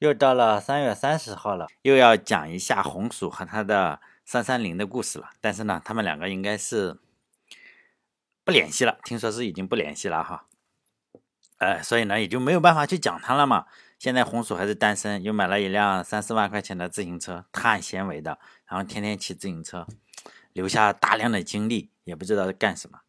又到了三月三十号了，又要讲一下红薯和他的三三零的故事了。但是呢，他们两个应该是不联系了，听说是已经不联系了哈。呃，所以呢，也就没有办法去讲他了嘛。现在红薯还是单身，又买了一辆三四万块钱的自行车，碳纤维的，然后天天骑自行车，留下大量的精力，也不知道在干什么。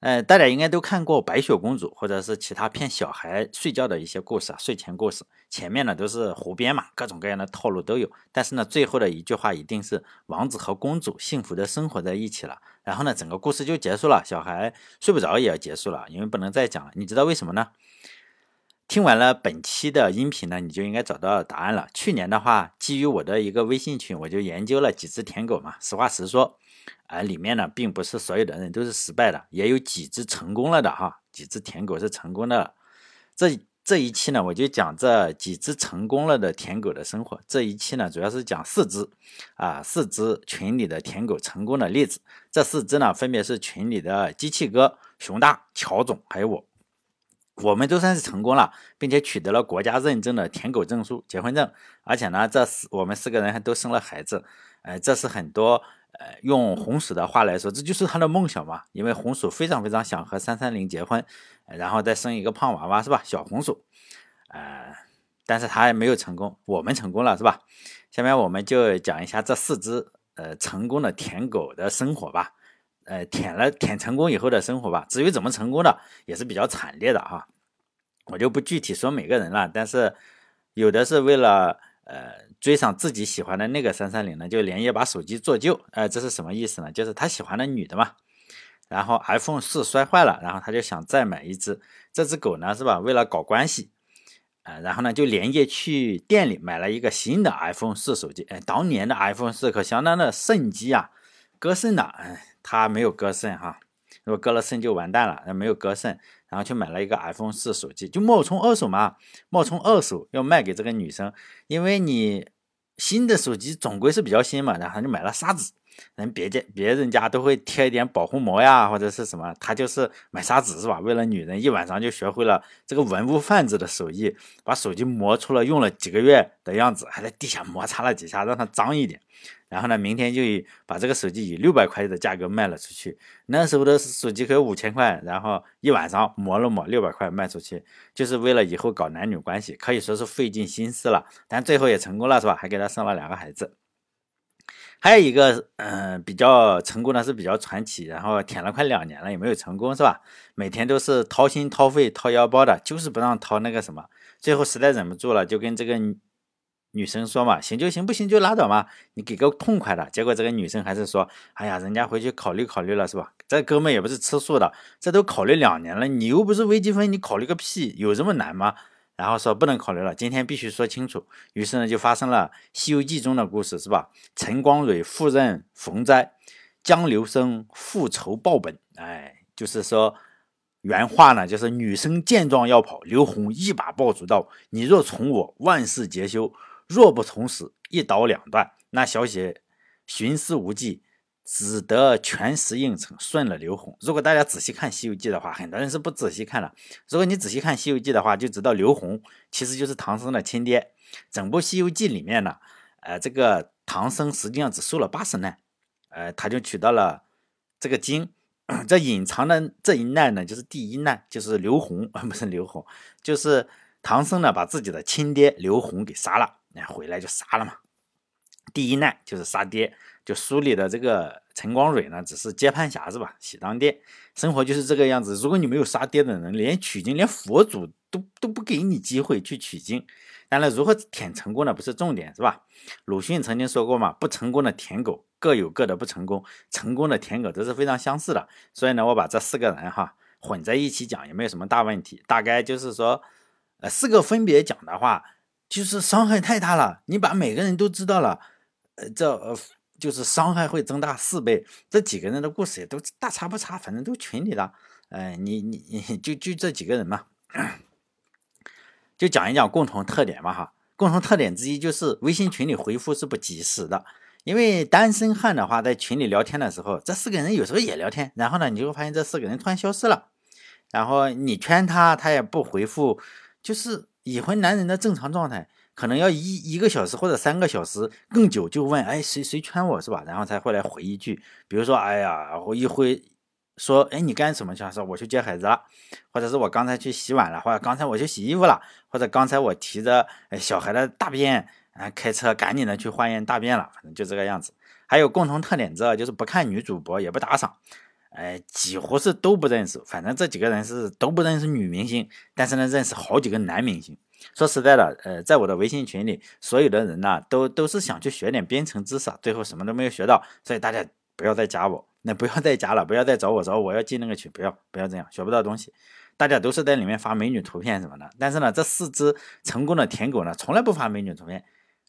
呃，大家应该都看过《白雪公主》或者是其他骗小孩睡觉的一些故事啊，睡前故事。前面呢都是胡编嘛，各种各样的套路都有。但是呢，最后的一句话一定是王子和公主幸福的生活在一起了。然后呢，整个故事就结束了，小孩睡不着也要结束了，因为不能再讲了。你知道为什么呢？听完了本期的音频呢，你就应该找到答案了。去年的话，基于我的一个微信群，我就研究了几只舔狗嘛。实话实说。而里面呢，并不是所有的人都是失败的，也有几只成功了的哈，几只舔狗是成功的。这这一期呢，我就讲这几只成功了的舔狗的生活。这一期呢，主要是讲四只啊，四只群里的舔狗成功的例子。这四只呢，分别是群里的机器哥、熊大、乔总，还有我。我们都算是成功了，并且取得了国家认证的舔狗证书、结婚证。而且呢，这四我们四个人还都生了孩子。呃，这是很多。呃，用红薯的话来说，这就是他的梦想嘛。因为红薯非常非常想和三三零结婚，然后再生一个胖娃娃，是吧？小红薯，呃，但是他也没有成功，我们成功了，是吧？下面我们就讲一下这四只呃成功的舔狗的生活吧。呃，舔了舔成功以后的生活吧。至于怎么成功的，也是比较惨烈的哈。我就不具体说每个人了，但是有的是为了。呃，追上自己喜欢的那个三三零呢，就连夜把手机做旧。呃，这是什么意思呢？就是他喜欢的女的嘛。然后 iPhone 四摔坏了，然后他就想再买一只。这只狗呢，是吧？为了搞关系，呃，然后呢就连夜去店里买了一个新的 iPhone 四手机。哎，当年的 iPhone 四可相当的肾机啊，割肾的。哎，他没有割肾哈，如果割了肾就完蛋了。那没有割肾。然后去买了一个 iPhone 四手机，就冒充二手嘛，冒充二手要卖给这个女生，因为你新的手机总归是比较新嘛，然后就买了砂纸，人别家别人家都会贴一点保护膜呀，或者是什么，他就是买砂纸是吧？为了女人，一晚上就学会了这个文物贩子的手艺，把手机磨出了用了几个月的样子，还在地下摩擦了几下，让它脏一点。然后呢，明天就以把这个手机以六百块的价格卖了出去。那时候的手机可有五千块，然后一晚上磨了磨，六百块卖出去，就是为了以后搞男女关系，可以说是费尽心思了。但最后也成功了，是吧？还给他生了两个孩子。还有一个，嗯，比较成功的是比较传奇，然后舔了快两年了也没有成功，是吧？每天都是掏心掏肺掏腰包的，就是不让掏那个什么。最后实在忍不住了，就跟这个。女生说嘛，行就行，不行就拉倒嘛，你给个痛快的。结果这个女生还是说，哎呀，人家回去考虑考虑了，是吧？这哥们也不是吃素的，这都考虑两年了，你又不是微积分，你考虑个屁，有这么难吗？然后说不能考虑了，今天必须说清楚。于是呢，就发生了《西游记》中的故事，是吧？陈光蕊赴任逢灾，江流生复仇报本。哎，就是说原话呢，就是女生见状要跑，刘洪一把抱住道：“你若从我，万事皆休。”若不从死，一刀两断。那小姐寻思无计，只得全时应承，顺了刘洪。如果大家仔细看《西游记》的话，很多人是不仔细看的。如果你仔细看《西游记》的话，就知道刘洪其实就是唐僧的亲爹。整部《西游记》里面呢，呃，这个唐僧实际上只受了八十难，呃，他就取到了这个经。这隐藏的这一难呢，就是第一难，就是刘洪啊，不是刘洪，就是唐僧呢，把自己的亲爹刘洪给杀了。那回来就杀了嘛，第一难就是杀爹。就书里的这个陈光蕊呢，只是接盘侠是吧？喜当爹，生活就是这个样子。如果你没有杀爹的人，连取经，连佛祖都都不给你机会去取经。当然，如何舔成功的不是重点是吧？鲁迅曾经说过嘛，不成功的舔狗各有各的不成功，成功的舔狗都是非常相似的。所以呢，我把这四个人哈混在一起讲也没有什么大问题。大概就是说，呃，四个分别讲的话。就是伤害太大了，你把每个人都知道了，呃，这呃就是伤害会增大四倍。这几个人的故事也都大差不差，反正都群里的，哎，你你你就就这几个人嘛，就讲一讲共同特点嘛哈。共同特点之一就是微信群里回复是不及时的，因为单身汉的话在群里聊天的时候，这四个人有时候也聊天，然后呢，你就会发现这四个人突然消失了，然后你圈他，他也不回复，就是。已婚男人的正常状态可能要一一个小时或者三个小时更久，就问哎谁谁圈我是吧？然后才会来回一句，比如说哎呀我一回说哎你干什么去？说我去接孩子了，或者是我刚才去洗碗了，或者刚才我去洗衣服了，或者刚才我提着小孩的大便啊开车赶紧的去化验大便了，反正就这个样子。还有共同特点知道就是不看女主播也不打赏。哎，几乎是都不认识。反正这几个人是都不认识女明星，但是呢，认识好几个男明星。说实在的，呃，在我的微信群里，所有的人呢，都都是想去学点编程知识，最后什么都没有学到。所以大家不要再加我，那不要再加了，不要再找我找我要进那个群，不要不要这样，学不到东西。大家都是在里面发美女图片什么的，但是呢，这四只成功的舔狗呢，从来不发美女图片。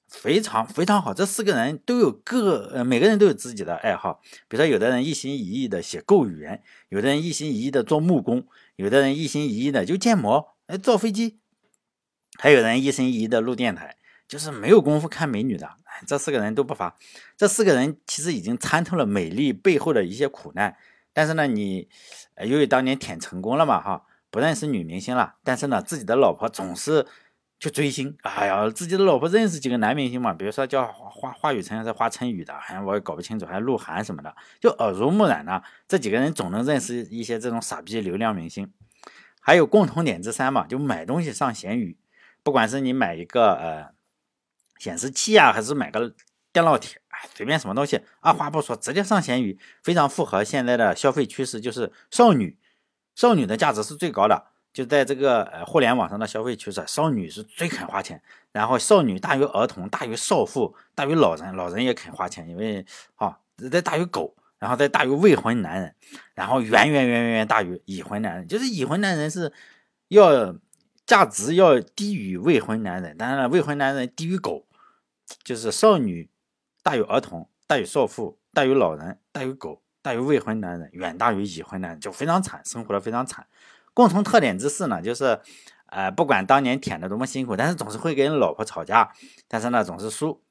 非常非常好，这四个人都有各呃，每个人都有自己的爱好。比如说，有的人一心一意的写构语言，有的人一心一意的做木工，有的人一心一意的就建模，哎，造飞机，还有人一心一意的录电台，就是没有功夫看美女的。这四个人都不乏，这四个人其实已经参透了美丽背后的一些苦难。但是呢，你由于当年舔成功了嘛，哈，不认识女明星了，但是呢，自己的老婆总是。去追星，哎呀，自己的老婆认识几个男明星嘛，比如说叫华华宇辰还是华晨宇的，哎，我也搞不清楚，还有鹿晗什么的，就耳濡目染呢。这几个人总能认识一些这种傻逼流量明星。还有共同点之三嘛，就买东西上闲鱼，不管是你买一个呃显示器啊，还是买个电烙铁，随便什么东西，二话不说直接上闲鱼，非常符合现在的消费趋势，就是少女，少女的价值是最高的。就在这个呃互联网上的消费趋势，少女是最肯花钱，然后少女大于儿童，大于少妇，大于老人，老人也肯花钱，因为啊再大于狗，然后再大于未婚男人，然后远远远远远大于已婚男人，就是已婚男人是要价值要低于未婚男人，当然了，未婚男人低于狗，就是少女大于儿童，大于少妇，大于老人，大于狗，大于未婚男人，远大于已婚男人，就非常惨，生活的非常惨。共同特点之四呢，就是，呃，不管当年舔的多么辛苦，但是总是会跟老婆吵架，但是呢总是输。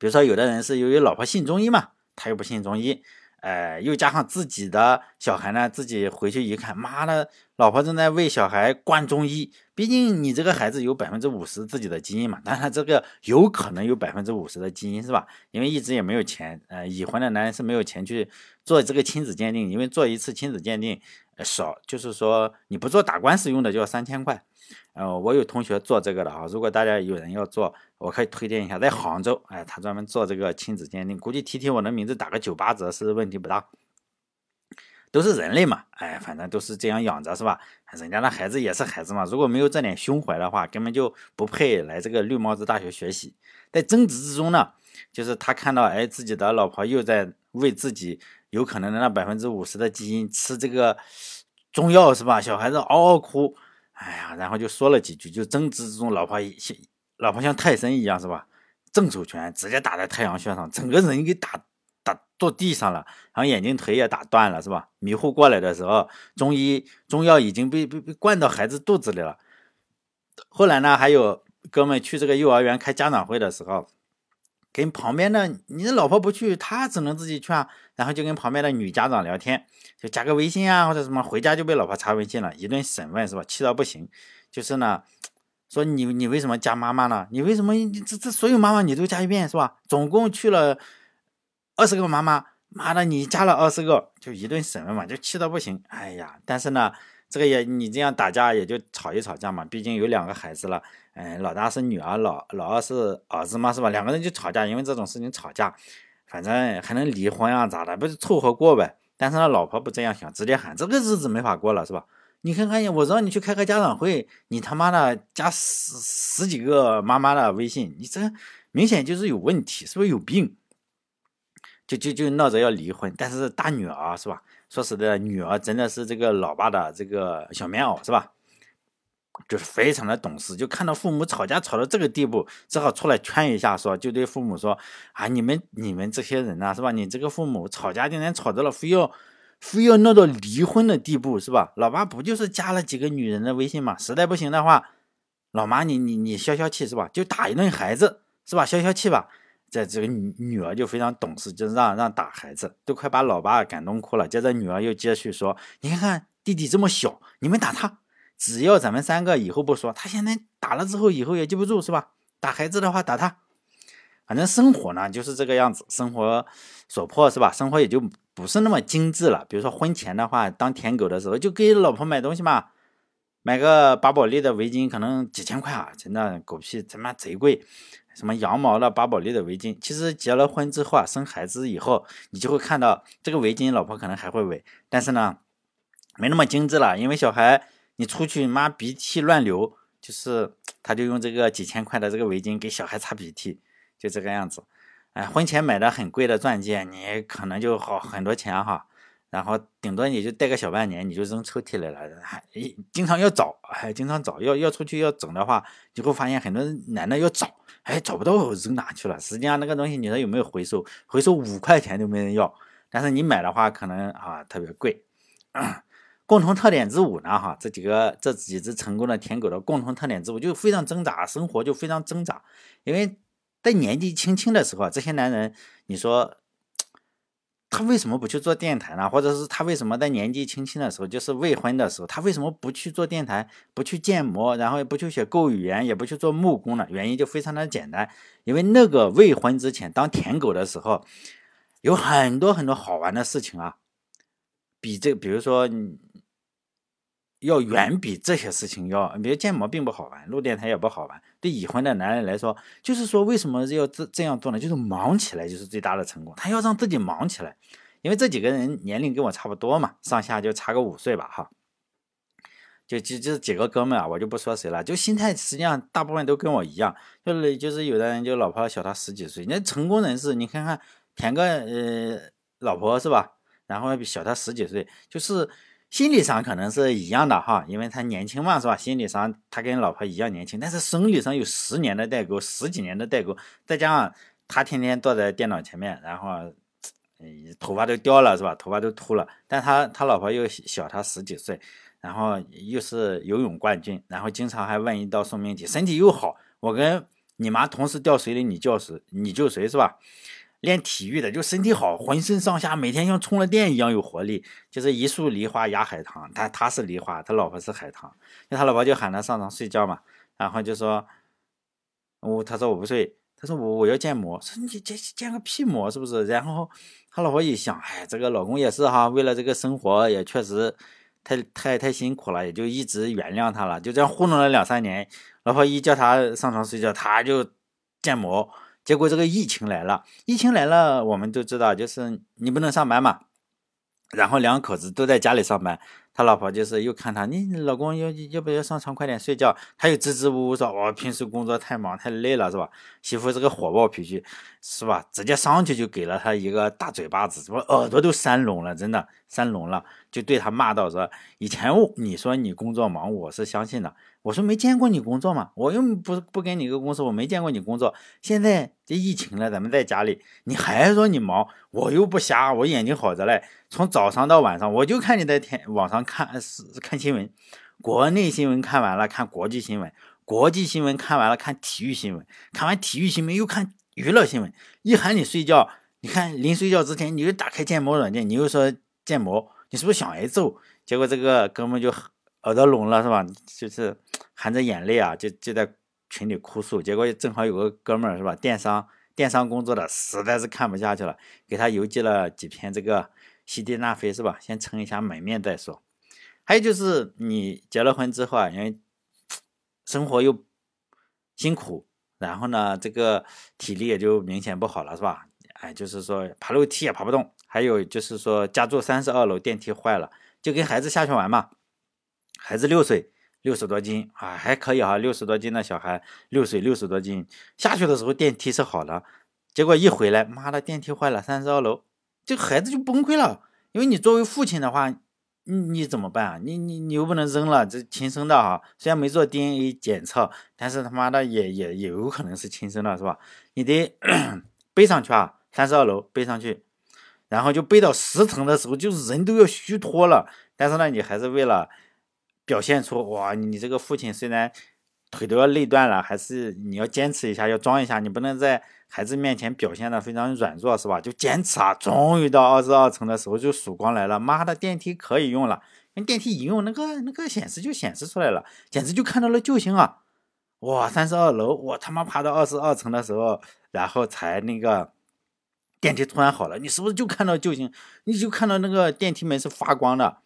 比如说，有的人是由于老婆信中医嘛，他又不信中医，呃，又加上自己的小孩呢，自己回去一看，妈的，老婆正在为小孩灌中医。毕竟你这个孩子有百分之五十自己的基因嘛，当然这个有可能有百分之五十的基因是吧？因为一直也没有钱，呃，已婚的男人是没有钱去做这个亲子鉴定，因为做一次亲子鉴定。少就是说你不做打官司用的就要三千块，呃，我有同学做这个的啊，如果大家有人要做，我可以推荐一下，在杭州，哎，他专门做这个亲子鉴定，估计提提我的名字打个九八折是问题不大，都是人类嘛，哎，反正都是这样养着是吧？人家的孩子也是孩子嘛，如果没有这点胸怀的话，根本就不配来这个绿帽子大学学习。在争执之中呢，就是他看到哎自己的老婆又在为自己。有可能的那百分之五十的基因吃这个中药是吧？小孩子嗷嗷哭，哎呀，然后就说了几句，就争执之中，老婆像老婆像泰森一样是吧？正手拳直接打在太阳穴上，整个人给打打坐地上了，然后眼睛腿也打断了是吧？迷糊过来的时候，中医中药已经被被被灌到孩子肚子里了。后来呢，还有哥们去这个幼儿园开家长会的时候。跟旁边的你的老婆不去，他只能自己去啊。然后就跟旁边的女家长聊天，就加个微信啊，或者什么。回家就被老婆查微信了，一顿审问是吧？气到不行。就是呢，说你你为什么加妈妈呢？你为什么这这所有妈妈你都加一遍是吧？总共去了二十个妈妈，妈的你加了二十个，就一顿审问嘛，就气到不行。哎呀，但是呢。这个也你这样打架也就吵一吵架嘛，毕竟有两个孩子了，嗯，老大是女儿，老老二是儿子嘛，是吧？两个人就吵架，因为这种事情吵架，反正还能离婚啊，咋的？不是凑合过呗？但是呢，老婆不这样想，直接喊这个日子没法过了，是吧？你看看，我让你去开个家长会，你他妈的加十十几个妈妈的微信，你这明显就是有问题，是不是有病？就就就闹着要离婚，但是大女儿是吧？说实在的，女儿真的是这个老爸的这个小棉袄，是吧？就是非常的懂事，就看到父母吵架吵到这个地步，只好出来劝一下，说就对父母说啊，你们你们这些人呐，是吧？你这个父母吵架竟然吵到了非要非要闹到离婚的地步，是吧？老爸不就是加了几个女人的微信嘛？实在不行的话，老妈你你你消消气是吧？就打一顿孩子是吧？消消气吧。在这个女女儿就非常懂事，就让让打孩子，都快把老爸感动哭了。接着女儿又接续说：“你看看弟弟这么小，你们打他，只要咱们三个以后不说，他现在打了之后，以后也记不住，是吧？打孩子的话，打他。反正生活呢就是这个样子，生活所迫，是吧？生活也就不是那么精致了。比如说婚前的话，当舔狗的时候，就给老婆买东西嘛，买个巴宝莉的围巾，可能几千块啊，真的狗屁，他妈贼贵。什么羊毛的、巴宝莉的围巾，其实结了婚之后啊，生孩子以后，你就会看到这个围巾，老婆可能还会围，但是呢，没那么精致了，因为小孩你出去妈鼻涕乱流，就是他就用这个几千块的这个围巾给小孩擦鼻涕，就这个样子。哎，婚前买的很贵的钻戒，你可能就好很多钱哈。然后顶多你就戴个小半年，你就扔抽屉里了，还经常要找，还经常找，要要出去要整的话，你会发现很多男的要找，哎，找不到扔哪去了。实际上那个东西你说有没有回收？回收五块钱都没人要，但是你买的话可能啊特别贵。共同特点之五呢，哈，这几个这几只成功的舔狗的共同特点之五就非常挣扎，生活就非常挣扎，因为在年纪轻轻的时候，这些男人，你说。他为什么不去做电台呢？或者是他为什么在年纪轻轻的时候，就是未婚的时候，他为什么不去做电台，不去建模，然后也不去学购语言，也不去做木工呢？原因就非常的简单，因为那个未婚之前当舔狗的时候，有很多很多好玩的事情啊，比这，比如说。要远比这些事情要，比如建模并不好玩，录电台也不好玩。对已婚的男人来说，就是说为什么要这这样做呢？就是忙起来就是最大的成功。他要让自己忙起来，因为这几个人年龄跟我差不多嘛，上下就差个五岁吧，哈。就就就几个哥们啊，我就不说谁了，就心态实际上大部分都跟我一样，就是就是有的人就老婆小他十几岁，那成功人士你看看舔个呃老婆是吧？然后比小他十几岁，就是。心理上可能是一样的哈，因为他年轻嘛，是吧？心理上他跟老婆一样年轻，但是生理上有十年的代沟，十几年的代沟，再加上他天天坐在电脑前面，然后，头发都掉了，是吧？头发都秃了，但他他老婆又小他十几岁，然后又是游泳冠军，然后经常还问一道送命题，身体又好，我跟你妈同时掉水里，你救谁？你救谁是吧？练体育的就身体好，浑身上下每天像充了电一样有活力，就是一树梨花压海棠。他他是梨花，他老婆是海棠。他老婆就喊他上床睡觉嘛，然后就说，我他说我不睡，他说我我要建模，说你建建个屁模是不是？然后他老婆一想，哎，这个老公也是哈，为了这个生活也确实太太太辛苦了，也就一直原谅他了。就这样糊弄了两三年，老婆一叫他上床睡觉，他就建模。结果这个疫情来了，疫情来了，我们都知道，就是你不能上班嘛，然后两口子都在家里上班。他老婆就是又看他，你老公要要不要上床快点睡觉？他又支支吾吾说，我平时工作太忙太累了，是吧？媳妇是个火爆脾气，是吧？直接上去就给了他一个大嘴巴子，什么耳朵都扇聋了，真的扇聋了，就对他骂道说：以前你说你工作忙，我是相信的。我说没见过你工作嘛，我又不不跟你一个公司，我没见过你工作。现在这疫情了，咱们在家里，你还说你忙，我又不瞎，我眼睛好着嘞。从早上到晚上，我就看你在天网上看是看新闻，国内新闻看完了，看国际新闻，国际新闻看完了，看体育新闻，看完体育新闻又看娱乐新闻。一喊你睡觉，你看临睡觉之前，你就打开建模软件，你又说建模，你是不是想挨揍？结果这个哥们就耳朵聋了，是吧？就是。含着眼泪啊，就就在群里哭诉。结果正好有个哥们儿是吧，电商电商工作的，实在是看不下去了，给他邮寄了几片这个西地那非是吧，先撑一下门面再说。还有就是你结了婚之后啊，因为生活又辛苦，然后呢，这个体力也就明显不好了是吧？哎，就是说爬楼梯也爬不动。还有就是说家住三十二楼，电梯坏了，就跟孩子下去玩嘛，孩子六岁。六十多斤啊，还可以哈，六十多斤的小孩，六岁六十多斤，下去的时候电梯是好的，结果一回来，妈的，电梯坏了，三十二楼，这孩子就崩溃了。因为你作为父亲的话，你你怎么办啊？你你你又不能扔了，这亲生的啊，虽然没做 DNA 检测，但是他妈的也也也有可能是亲生的，是吧？你得 背上去啊，三十二楼背上去，然后就背到十层的时候，就是人都要虚脱了，但是呢，你还是为了。表现出哇，你这个父亲虽然腿都要累断了，还是你要坚持一下，要装一下，你不能在孩子面前表现的非常软弱，是吧？就坚持啊！终于到二十二层的时候，就曙光来了，妈的，电梯可以用了，电梯一用，那个那个显示就显示出来了，简直就看到了救星啊！哇，三十二楼，我他妈爬到二十二层的时候，然后才那个电梯突然好了，你是不是就看到救星？你就看到那个电梯门是发光的，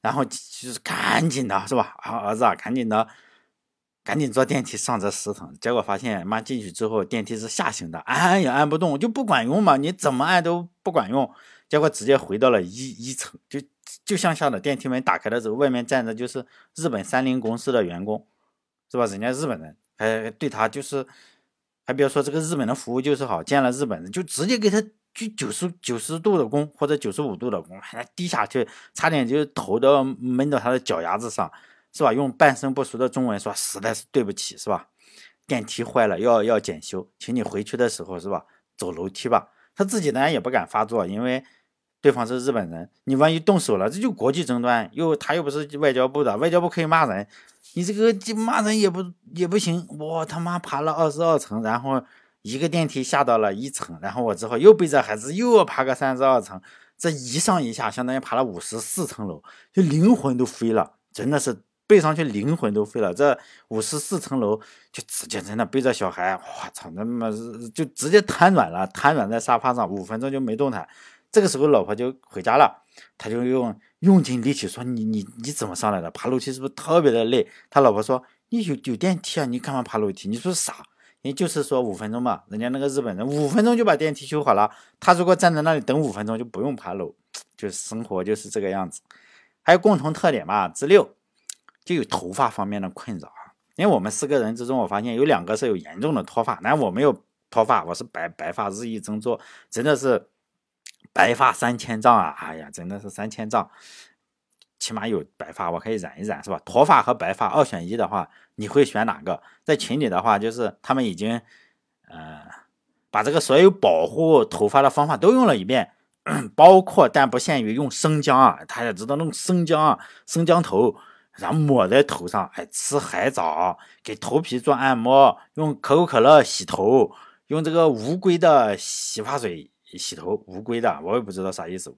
然后就是赶紧的是吧？啊，儿子啊，赶紧的。赶紧坐电梯上这十层，结果发现妈进去之后电梯是下行的，按也按不动，就不管用嘛，你怎么按都不管用，结果直接回到了一一层，就就向下的电梯门打开的时候，外面站着就是日本三菱公司的员工，是吧？人家日本人还对他就是，还别说这个日本的服务就是好，见了日本人就直接给他就九十九十度的弓或者九十五度的弓，还低下去，差点就头都闷到他的脚丫子上。是吧？用半生不熟的中文说，实在是对不起，是吧？电梯坏了，要要检修，请你回去的时候，是吧？走楼梯吧。他自己呢也不敢发作，因为对方是日本人，你万一动手了，这就国际争端。又他又不是外交部的，外交部可以骂人，你这个骂人也不也不行。我他妈爬了二十二层，然后一个电梯下到了一层，然后我之后又背着孩子又要爬个三十二层，这一上一下相当于爬了五十四层楼，就灵魂都飞了，真的是。背上去灵魂都飞了，这五十四层楼就直接在那背着小孩，我操，那么就直接瘫软了，瘫软在沙发上，五分钟就没动弹。这个时候老婆就回家了，他就用用尽力气说：“你你你怎么上来的？爬楼梯是不是特别的累？”他老婆说：“你有有电梯啊，你干嘛爬楼梯？你说傻？也就是说五分钟嘛，人家那个日本人五分钟就把电梯修好了，他如果站在那里等五分钟就不用爬楼，就是生活就是这个样子。还有共同特点嘛，之六。就有头发方面的困扰啊，因为我们四个人之中，我发现有两个是有严重的脱发，但我没有脱发，我是白白发日益增多，真的是白发三千丈啊！哎呀，真的是三千丈，起码有白发，我可以染一染，是吧？脱发和白发二选一的话，你会选哪个？在群里的话，就是他们已经，呃，把这个所有保护头发的方法都用了一遍，包括但不限于用生姜啊，大家知道弄生姜啊，生姜头。然后抹在头上，哎，吃海藻，给头皮做按摩，用可口可乐洗头，用这个乌龟的洗发水洗头，乌龟的，我也不知道啥意思，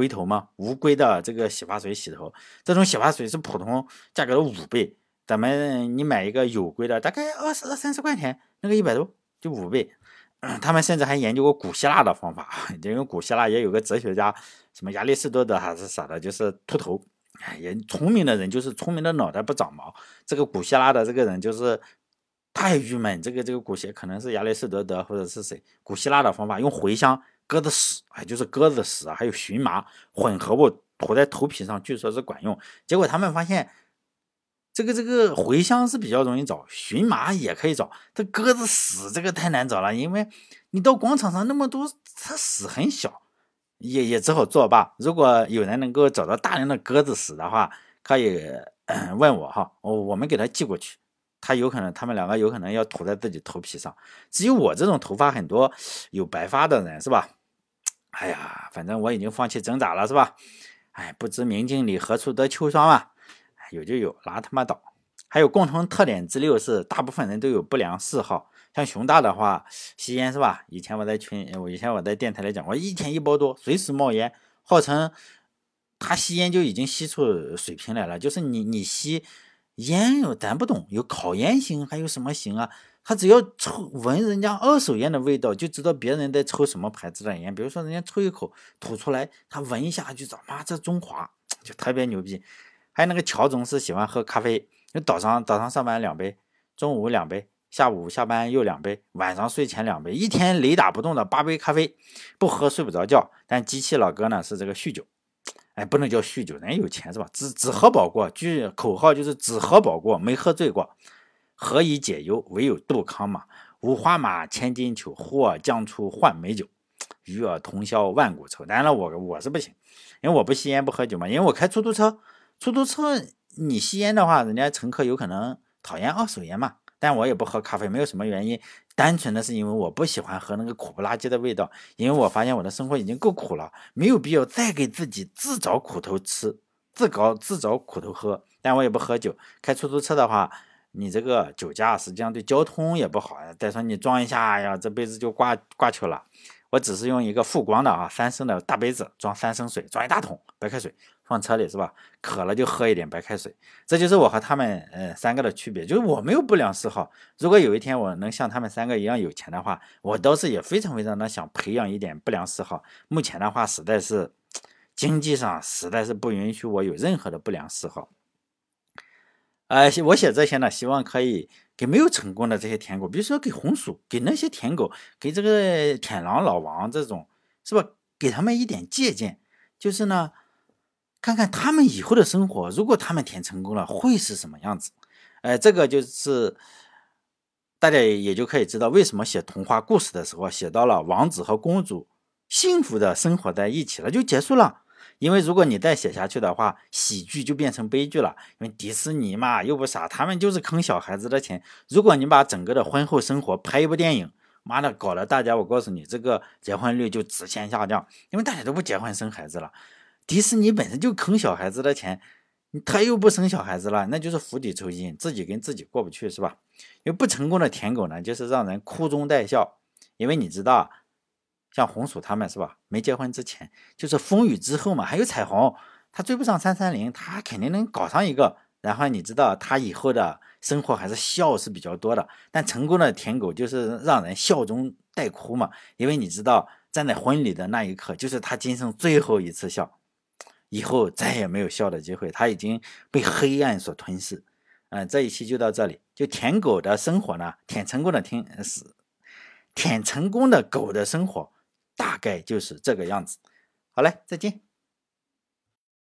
龟头吗？无龟的这个洗发水洗头，这种洗发水是普通价格的五倍，咱们你买一个有龟的，大概二十二三十块钱，那个一百多，就五倍。他们甚至还研究过古希腊的方法，因为古希腊也有个哲学家，什么亚里士多德还是啥的，就是秃头。哎呀，聪明的人就是聪明的脑袋不长毛。这个古希腊的这个人就是太郁闷。这个这个古希可能是亚里士多德或者是谁？古希腊的方法用茴香、鸽子屎，哎，就是鸽子屎啊，还有荨麻混合物涂在头皮上，据说是管用。结果他们发现，这个这个茴香是比较容易找，荨麻也可以找，这鸽子屎这个太难找了，因为你到广场上那么多，它屎很小。也也只好作罢。如果有人能够找到大量的鸽子屎的话，可以问我哈，我我们给他寄过去。他有可能，他们两个有可能要涂在自己头皮上。至于我这种头发很多有白发的人，是吧？哎呀，反正我已经放弃挣扎了，是吧？哎，不知明镜里何处得秋霜啊？有就有，拉他妈倒。还有共同特点之六是，大部分人都有不良嗜好。像熊大的话，吸烟是吧？以前我在群，我以前我在电台里讲过，一天一包多，随时冒烟，号称他吸烟就已经吸出水平来了。就是你你吸烟，咱不懂，有烤烟型，还有什么型啊？他只要抽闻人家二手烟的味道，就知道别人在抽什么牌子的烟。比如说人家抽一口吐出来，他闻一下就知道，妈这中华 就特别牛逼。还有那个乔总是喜欢喝咖啡，就早上早上上班两杯，中午两杯。下午下班又两杯，晚上睡前两杯，一天雷打不动的八杯咖啡，不喝睡不着觉。但机器老哥呢是这个酗酒，哎，不能叫酗酒，人有钱是吧？只只喝饱过，句口号就是只喝饱过，没喝醉过。何以解忧，唯有杜康嘛。五花马，千金裘，呼儿将出换美酒，与尔同销万古愁。当然了，我我是不行，因为我不吸烟不喝酒嘛。因为我开出租车，出租车你吸烟的话，人家乘客有可能讨厌二手烟嘛。但我也不喝咖啡，没有什么原因，单纯的是因为我不喜欢喝那个苦不拉几的味道。因为我发现我的生活已经够苦了，没有必要再给自己自找苦头吃，自搞自找苦头喝。但我也不喝酒，开出租车的话，你这个酒驾实际上对交通也不好呀。再说你装一下呀，这杯子就挂挂球了。我只是用一个富光的啊三升的大杯子装三升水，装一大桶白开水，放车里是吧？渴了就喝一点白开水。这就是我和他们呃三个的区别，就是我没有不良嗜好。如果有一天我能像他们三个一样有钱的话，我倒是也非常非常的想培养一点不良嗜好。目前的话，实在是经济上实在是不允许我有任何的不良嗜好。呃，我写这些呢，希望可以给没有成功的这些舔狗，比如说给红薯，给那些舔狗，给这个舔狼老王这种，是吧？给他们一点借鉴，就是呢，看看他们以后的生活，如果他们舔成功了，会是什么样子？呃，这个就是大家也就可以知道，为什么写童话故事的时候，写到了王子和公主幸福的生活在一起了，就结束了。因为如果你再写下去的话，喜剧就变成悲剧了。因为迪士尼嘛，又不傻，他们就是坑小孩子的钱。如果你把整个的婚后生活拍一部电影，妈的，搞得大家，我告诉你，这个结婚率就直线下降，因为大家都不结婚生孩子了。迪士尼本身就坑小孩子的钱，他又不生小孩子了，那就是釜底抽薪，自己跟自己过不去，是吧？因为不成功的舔狗呢，就是让人哭中带笑，因为你知道。像红薯他们是吧？没结婚之前就是风雨之后嘛，还有彩虹，他追不上三三零，他肯定能搞上一个。然后你知道他以后的生活还是笑是比较多的。但成功的舔狗就是让人笑中带哭嘛，因为你知道站在婚礼的那一刻就是他今生最后一次笑，以后再也没有笑的机会，他已经被黑暗所吞噬。嗯，这一期就到这里，就舔狗的生活呢，舔成功的舔是舔成功的狗的生活。大概就是这个样子。好嘞，再见。